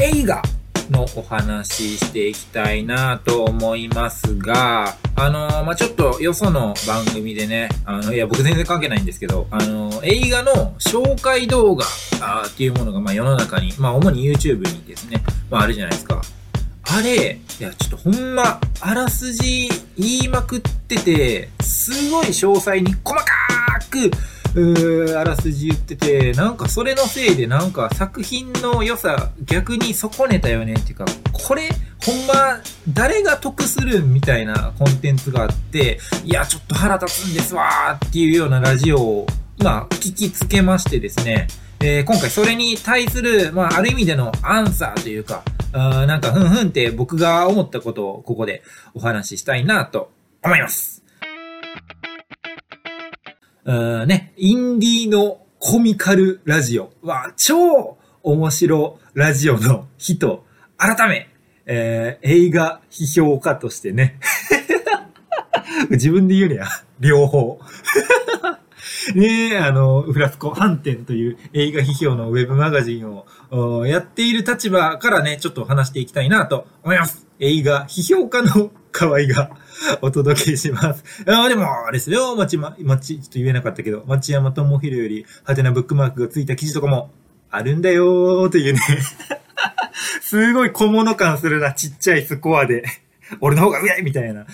映画のお話ししていきたいなと思いますが、あのー、まあ、ちょっとよその番組でね、あの、いや、僕全然関係ないんですけど、あのー、映画の紹介動画あっていうものが、ま、世の中に、まあ、主に YouTube にですね、まあ、あるじゃないですか。あれ、いや、ちょっとほんま、あらすじ言いまくってて、すごい詳細に細かーく、うあらすじ言ってて、なんかそれのせいでなんか作品の良さ逆に損ねたよねっていうか、これほんま誰が得するみたいなコンテンツがあって、いや、ちょっと腹立つんですわーっていうようなラジオを、まあ、聞きつけましてですね、えー、今回それに対する、まあ、ある意味でのアンサーというか、あなんか、ふんふんって僕が思ったことをここでお話ししたいなと思います。うんね、インディーのコミカルラジオは超面白ラジオの人、改め、えー、映画批評家としてね。自分で言うねや。両方。ねえ、あの、フラスコ反転という映画批評のウェブマガジンをやっている立場からね、ちょっと話していきたいなと思います。映画批評家の河合がお届けします。ああでも、あれですよ、町、ま、町、ちょっと言えなかったけど、町山智弘より、はてなブックマークがついた記事とかも、あるんだよーというね すごい小物感するな、ちっちゃいスコアで俺の方が上みたいな、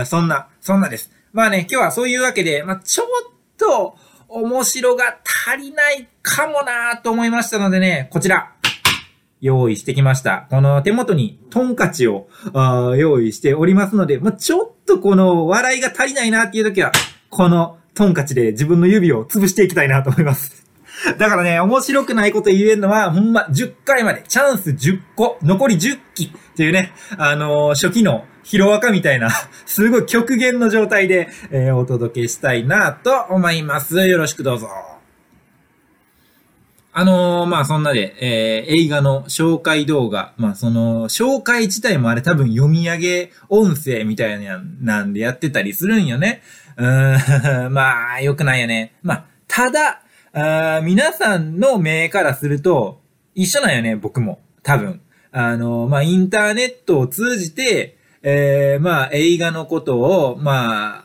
あそんな、そんなです。まあね、今日はそういうわけで、まあちょっと、面白が足りないかもなーと思いましたのでね、こちら。用意してきました。この手元にトンカチを用意しておりますので、まあ、ちょっとこの笑いが足りないなっていう時は、このトンカチで自分の指を潰していきたいなと思います。だからね、面白くないこと言えるのは、ほんま10回まで、チャンス10個、残り10機っていうね、あのー、初期のヒロアカみたいな、すごい極限の状態で、えー、お届けしたいなと思います。よろしくどうぞ。あのー、まあそんなで、えー、映画の紹介動画、まあその、紹介自体もあれ多分読み上げ音声みたいな、なんでやってたりするんよね。うーん、まあ、良くないよね。まあ、ただ、あ皆さんの目からすると、一緒なんよね、僕も。多分。あのー、まあ、インターネットを通じて、えー、まあ、映画のことを、まあ、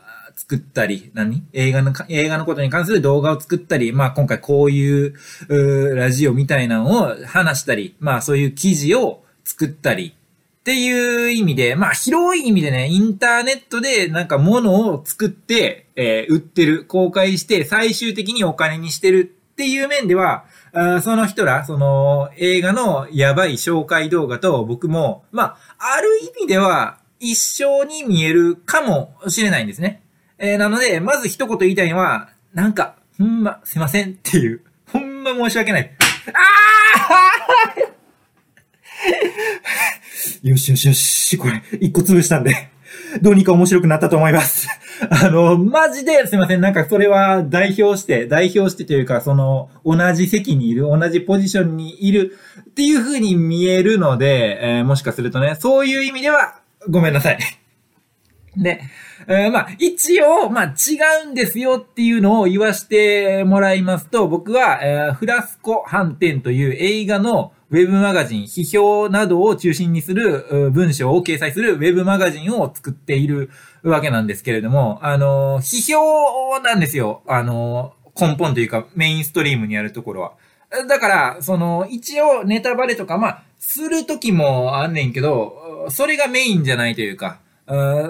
作ったり、何？映画の、映画のことに関する動画を作ったり、まあ今回こういう、うラジオみたいなのを話したり、まあそういう記事を作ったり、っていう意味で、まあ広い意味でね、インターネットでなんか物を作って、えー、売ってる、公開して最終的にお金にしてるっていう面では、あその人ら、その映画のやばい紹介動画と僕も、まあ、ある意味では一緒に見えるかもしれないんですね。えー、なので、まず一言言いたいのは、なんか、ほんま、すいませんっていう、ほんま申し訳ない。あー よしよしよし、これ、一個潰したんで、どうにか面白くなったと思います。あの、マジですいません。なんかそれは代表して、代表してというか、その、同じ席にいる、同じポジションにいるっていう風に見えるので、えー、もしかするとね、そういう意味では、ごめんなさい。で、えー、まあ、一応、まあ、違うんですよっていうのを言わしてもらいますと、僕は、えー、フラスコ反転という映画のウェブマガジン、批評などを中心にする文章を掲載するウェブマガジンを作っているわけなんですけれども、あの、批評なんですよ。あの、根本というかメインストリームにあるところは。だから、その、一応ネタバレとか、まあ、するときもあんねんけど、それがメインじゃないというか、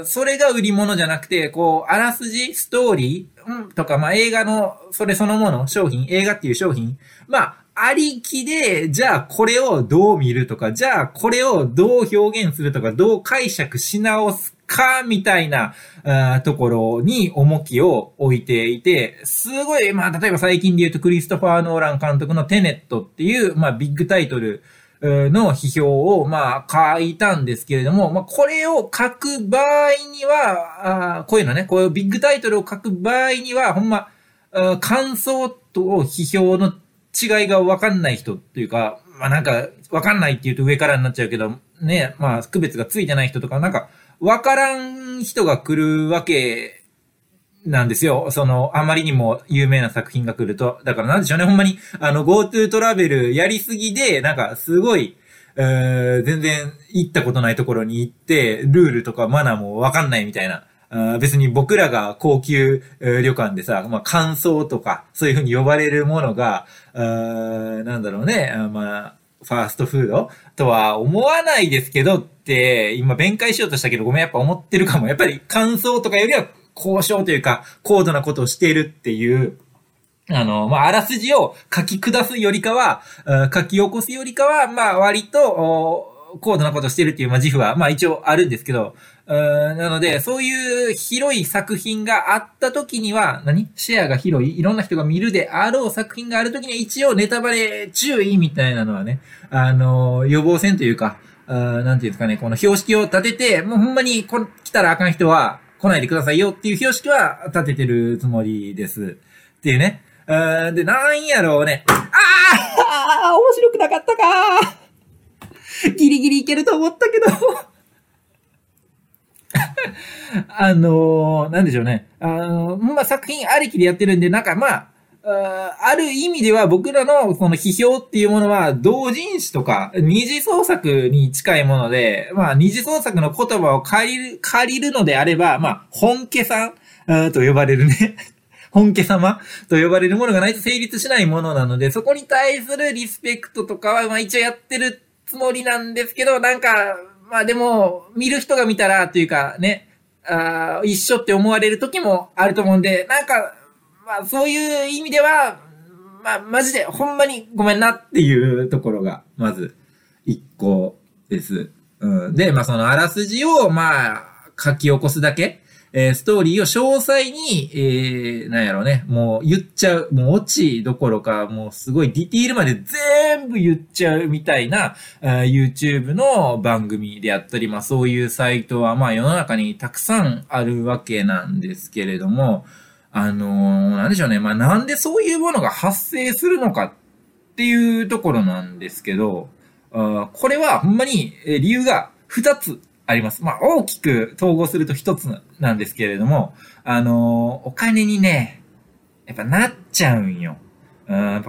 それが売り物じゃなくて、こう、あらすじ、ストーリー、うん、とか、まあ、映画の、それそのもの、商品、映画っていう商品、まあ、ありきで、じゃあこれをどう見るとか、じゃあこれをどう表現するとか、どう解釈し直すか、みたいなあところに重きを置いていて、すごい、まあ、例えば最近で言うとクリストファー・ノーラン監督のテネットっていう、まあ、ビッグタイトル、の批評を、まあ、書いたんですけれども、まあ、これを書く場合には、あこういうのね、こういうビッグタイトルを書く場合には、ほんま、感想と批評の違いがわかんない人っていうか、まあなんか、わかんないって言うと上からになっちゃうけど、ね、まあ区別がついてない人とか、なんか、わからん人が来るわけなんですよ。その、あまりにも有名な作品が来ると。だからなんでしょうね。ほんまに、あの、GoTo トラベルやりすぎで、なんか、すごい、えー、全然行ったことないところに行って、ルールとかマナーもわかんないみたいな。あ別に僕らが高級、旅館でさ、まあ、乾燥とか、そういうふうに呼ばれるものが、あなんだろうね、あまあ、ファーストフード？とは思わないですけどって、今弁解しようとしたけど、ごめん、やっぱ思ってるかも。やっぱり乾燥とかよりは交渉というか、高度なことをしているっていう、あの、まあ、あらすじを書き下すよりかは、書き起こすよりかは、まあ、割と、高度なことをしてるっていう、まあ、自負は、まあ、一応あるんですけど、なので、そういう広い作品があった時には、何？シェアが広い、いろんな人が見るであろう作品がある時には一応ネタバレ注意みたいなのはね、あの、予防線というか、あなんていうんですかね、この標識を立てて、もうほんまにこ来たらあかん人は来ないでくださいよっていう標識は立ててるつもりです。っていうね。あで、なんやろうね。ああ面白くなかったかギリギリいけると思ったけど あのー、なんでしょうね。あのー、まあ、作品ありきでやってるんで、なんかまあ、ある意味では僕らのこの批評っていうものは同人誌とか二次創作に近いもので、まあ二次創作の言葉を借りる、借りるのであれば、まあ本家さんと呼ばれるね。本家様と呼ばれるものがないと成立しないものなので、そこに対するリスペクトとかは、まあ一応やってるつもりなんですけど、なんか、まあでも、見る人が見たらというかね、あ一緒って思われる時もあると思うんで、なんか、まあそういう意味では、まあマジでほんまにごめんなっていうところが、まず、一個です。うん。で、まあそのあらすじを、まあ、書き起こすだけえー、ストーリーを詳細に、えー、なんやろうね、もう言っちゃう、もうオチどころか、もうすごいディティールまで全部言っちゃうみたいな、YouTube の番組であったり、まあそういうサイトはまあ世の中にたくさんあるわけなんですけれども、あのー、なんでしょうね、まあなんでそういうものが発生するのかっていうところなんですけど、あこれはほんまに理由が2つあります。まあ、大きく統合すると一つなんですけれども、あのー、お金にね、やっぱなっちゃうんよ。うん、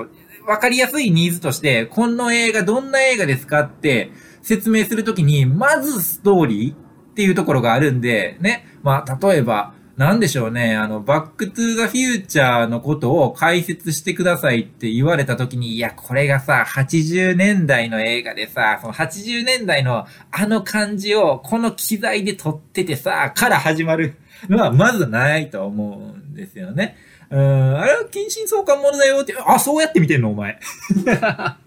わかりやすいニーズとして、この映画どんな映画ですかって説明するときに、まずストーリーっていうところがあるんで、ね。まあ、例えば、なんでしょうね、あの、バックトゥーザフューチャーのことを解説してくださいって言われた時に、いや、これがさ、80年代の映画でさ、その80年代のあの感じをこの機材で撮っててさ、から始まるのはまずないと思うんですよね。うん、あれは近親相関ものだよって、あ、そうやって見てんのお前。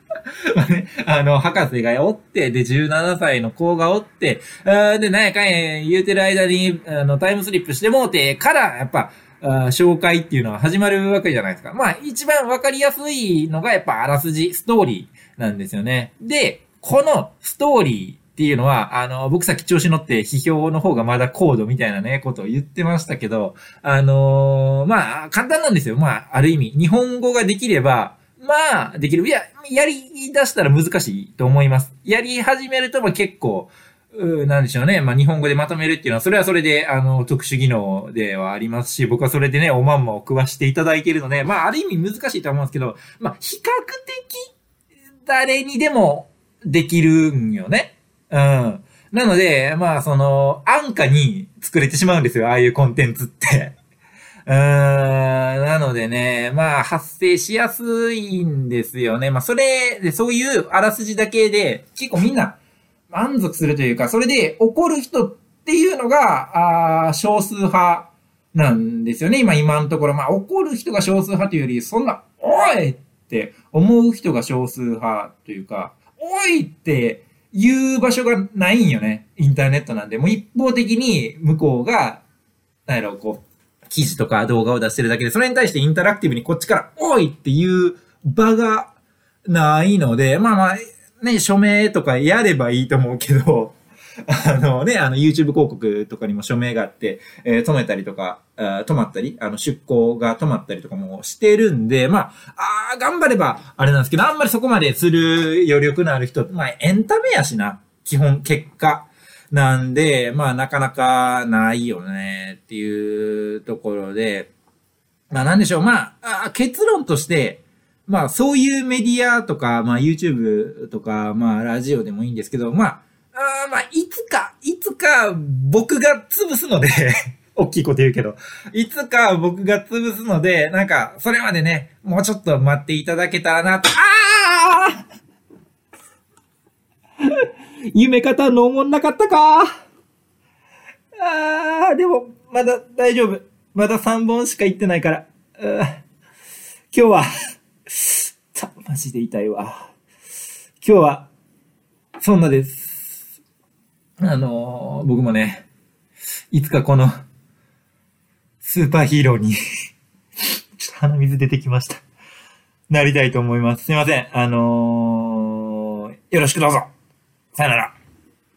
まあね、あの、博士がおって、で、17歳の子がおって、あで、なんやかんや言うてる間に、あの、タイムスリップしてもうてから、やっぱ、あ紹介っていうのは始まるわけじゃないですか。まあ、一番わかりやすいのがやっぱあらすじ、ストーリーなんですよね。で、このストーリーっていうのは、あの、僕さっき調子乗って批評の方がまだ高度みたいなね、ことを言ってましたけど、あのー、まあ、簡単なんですよ。まあ、ある意味。日本語ができれば、まあ、できる。いや、やり出したら難しいと思います。やり始めると、まあ結構、うなんでしょうね。まあ日本語でまとめるっていうのは、それはそれで、あの、特殊技能ではありますし、僕はそれでね、おまんまを食わしていただいているので、まあある意味難しいと思うんですけど、まあ比較的、誰にでもできるんよね。うん。なので、まあその、安価に作れてしまうんですよ、ああいうコンテンツって。うーん、なのでね、まあ、発生しやすいんですよね。まあ、それで、そういうあらすじだけで、結構みんな満足するというか、それで怒る人っていうのが、あ少数派なんですよね。今、今のところ。まあ、怒る人が少数派というより、そんな、おいって思う人が少数派というか、おいって言う場所がないんよね。インターネットなんで。もう一方的に向こうが、なんやろ、こう、記事とか動画を出してるだけで、それに対してインタラクティブにこっちから、おいっていう場がないので、まあまあ、ね、署名とかやればいいと思うけど、あのね、あの YouTube 広告とかにも署名があって、えー、止めたりとか、止まったり、あの出向が止まったりとかもしてるんで、まあ、あ頑張ればあれなんですけど、あんまりそこまでする余力のある人、まあエンタメやしな、基本結果。なんで、まあなかなかないよねっていうところで、まあなんでしょう、まあ、あ結論として、まあ、そういうメディアとか、まあ、YouTube とか、まあ、ラジオでもいいんですけど、まあ、あまあ、いつか、いつか僕が潰すので 大きいこと言うけど、いつか僕が潰すので、なんか、それまでね、もうちょっと待っていただけたらなと、ああ夢方の思んなかったか？ああ、でも、まだ大丈夫。まだ3本しか行ってないから。今日は、た、マジで痛いわ。今日は、そんなです。あのー、僕もね、いつかこの、スーパーヒーローに ちょっと鼻水出てきました。なりたいと思います。すいません。あのー、よろしくどうぞ。さよなら。